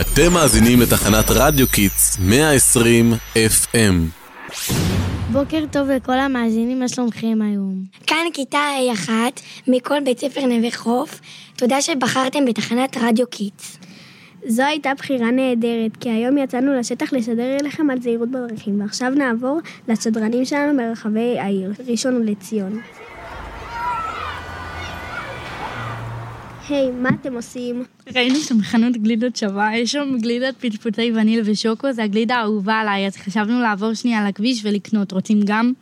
אתם מאזינים לתחנת רדיו Kids 120 FM. בוקר טוב לכל המאזינים, מה שלומכם היום? כאן כיתה א'1 מכל בית ספר נווה חוף. תודה שבחרתם בתחנת רדיו Kids. זו הייתה בחירה נהדרת, כי היום יצאנו לשטח לשדר אליכם על זהירות בדרכים, ועכשיו נעבור לשדרנים שלנו ברחבי העיר, ראשון לציון. היי, hey, מה אתם עושים? ראינו שם חנות גלידות שווה, יש שם גלידת פטפוטי וניל ושוקו, זה הגלידה האהובה עליי, אז חשבנו לעבור שנייה על הכביש ולקנות, רוצים גם?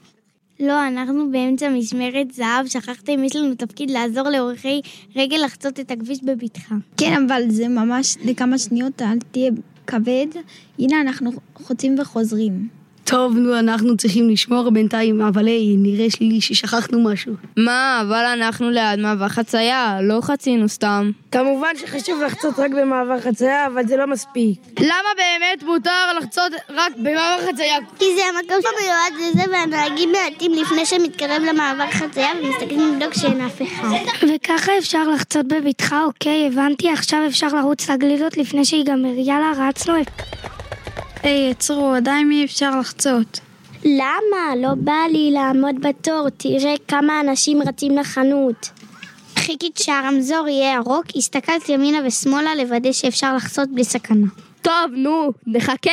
לא, אנחנו באמצע משמרת זהב, שכחתם, יש לנו תפקיד לעזור להולכי רגל לחצות את הכביש בבטחה. כן, אבל זה ממש לכמה שניות, אל תהיה כבד. הנה, אנחנו חוצים וחוזרים. טוב, נו, אנחנו צריכים לשמור בינתיים, אבל היי, נראה לי ששכחנו משהו. מה, אבל אנחנו ליד מעבר חצייה, לא חצינו סתם. כמובן שחשוב לחצות רק במעבר חצייה, אבל זה לא מספיק. למה באמת מותר לחצות רק במעבר חצייה? כי זה המקום שמיועד לזה, והנהגים מעטים לפני שמתקרב למעבר חצייה ומסתכלים לבדוק שאין אף אחד. וככה אפשר לחצות בבטחה, אוקיי, הבנתי, עכשיו אפשר לרוץ לגלידות לפני שיגמר. יאללה, רצנו. היי, עצרו, עדיין אי אפשר לחצות. למה? לא בא לי לעמוד בתור, תראה כמה אנשים רצים לחנות. חיכית שהרמזור יהיה ירוק, הסתכלת ימינה ושמאלה לוודא שאפשר לחצות בלי סכנה. טוב, נו, נחכה.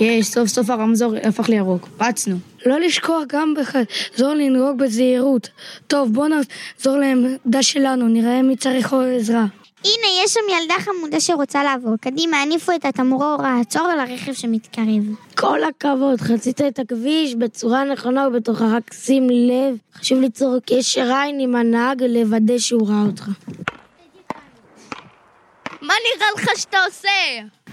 יש, סוף סוף הרמזור הפך לירוק, רצנו. לא לשכוח גם בחזור לנהוג בזהירות. טוב, בוא נעזור לעמדה שלנו, נראה מי צריך עזרה. הנה, יש שם ילדה חמודה שרוצה לעבור. קדימה, הניפו את התמרור העצור לרכב שמתקרב. כל הכבוד, חצית את הכביש בצורה נכונה ובתוכה, רק שים לב, חשוב ליצור קשר עין עם הנהג לוודא שהוא ראה אותך. מה נראה לך שאתה עושה?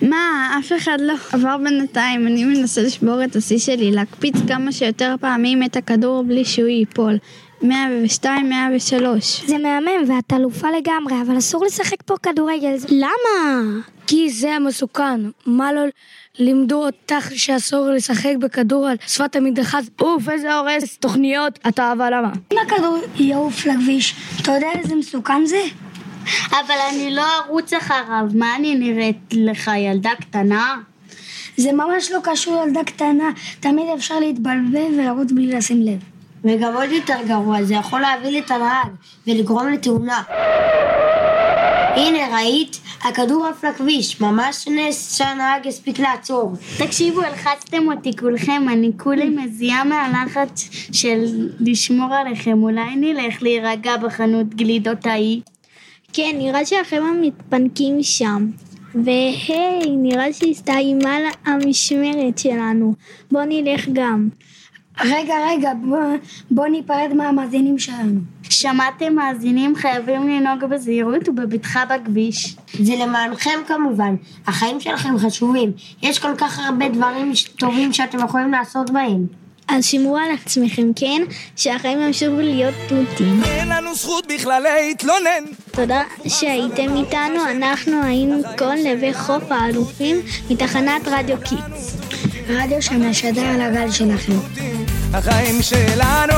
מה, אף אחד לא עבר בינתיים, אני מנסה לשבור את השיא שלי, להקפיץ כמה שיותר פעמים את הכדור בלי שהוא ייפול. 102, 103. זה מהמם, ואת אלופה לגמרי, אבל אסור לשחק פה כדורגל. למה? כי זה המסוכן. מה לא לימדו אותך שאסור לשחק בכדור על שפת המדרכה? אוף, איזה הורס תוכניות. אתה אבל למה? אם הכדור יעוף לכביש, אתה יודע איזה מסוכן זה? אבל אני לא ארוץ אחריו, מה אני נראית לך, ילדה קטנה? זה ממש לא קשור ילדה קטנה, תמיד אפשר להתבלבל ולרוץ בלי לשים לב. וגם עוד יותר גרוע, זה יכול להביא את הנהג ולגרום לתאונה. הנה, ראית? הכדור עף לכביש, ממש נס שהנהג הספיק לעצור. תקשיבו, הלחצתם אותי כולכם, אני כולי מזיעה מהלחץ של לשמור עליכם. אולי נלך להירגע בחנות גלידות ההיא? כן, נראה שהחבר'ה מתפנקים שם. והי, נראה שהסתיימה המשמרת שלנו. בוא נלך גם. רגע, רגע, בוא, בוא ניפרד מהמאזינים שלנו. שמעתם מאזינים חייבים לנהוג בזהירות ובבטחה בכביש. זה למענכם כמובן, החיים שלכם חשובים. יש כל כך הרבה דברים טובים שאתם יכולים לעשות בהם. אז שמרו על עצמכם, כן? שהחיים ימשיכו להיות תותים. אין לנו זכות בכלל להתלונן. תודה שהייתם איתנו, אנחנו היינו כל נווה חוף האלופים מתחנת רדיו Kids. רדיו שמשדר על הגל שלכם. החיים שלנו